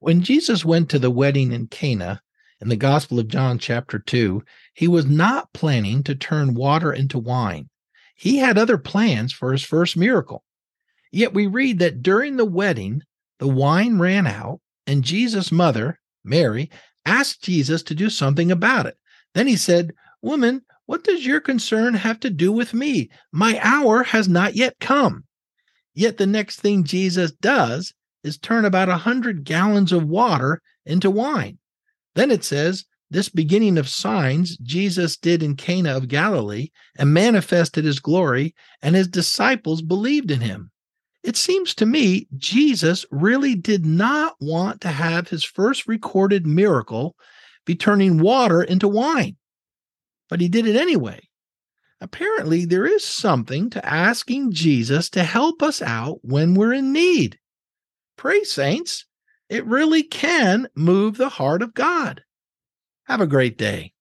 When Jesus went to the wedding in Cana in the Gospel of John, chapter 2, he was not planning to turn water into wine. He had other plans for his first miracle. Yet we read that during the wedding, the wine ran out, and Jesus' mother, Mary, asked Jesus to do something about it. Then he said, Woman, what does your concern have to do with me? My hour has not yet come. Yet the next thing Jesus does is turn about a hundred gallons of water into wine. Then it says, This beginning of signs Jesus did in Cana of Galilee and manifested his glory, and his disciples believed in him. It seems to me Jesus really did not want to have his first recorded miracle be turning water into wine, but he did it anyway. Apparently, there is something to asking Jesus to help us out when we're in need. Pray, saints. It really can move the heart of God. Have a great day.